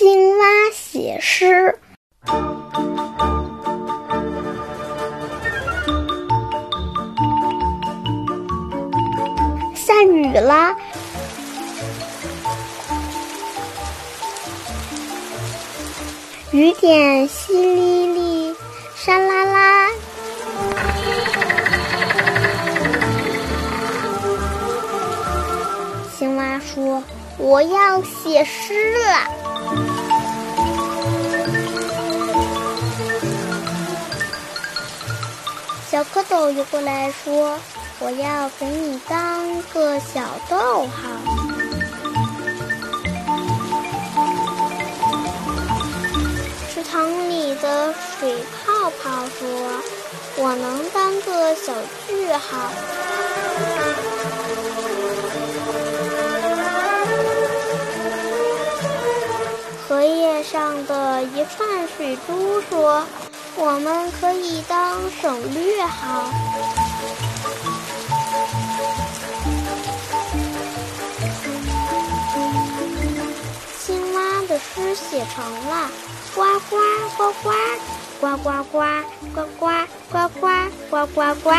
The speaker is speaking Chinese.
青蛙写诗。下雨啦，雨点淅沥沥，沙啦啦。青蛙说：“我要写诗了。”小蝌蚪游过来说：“我要给你当个小逗号。”池塘里的水泡泡说：“我能当个小句号。”上的一串水珠说：“我们可以当省略号。”青蛙的诗写成了，呱呱呱呱，呱呱呱，呱呱呱呱呱呱呱。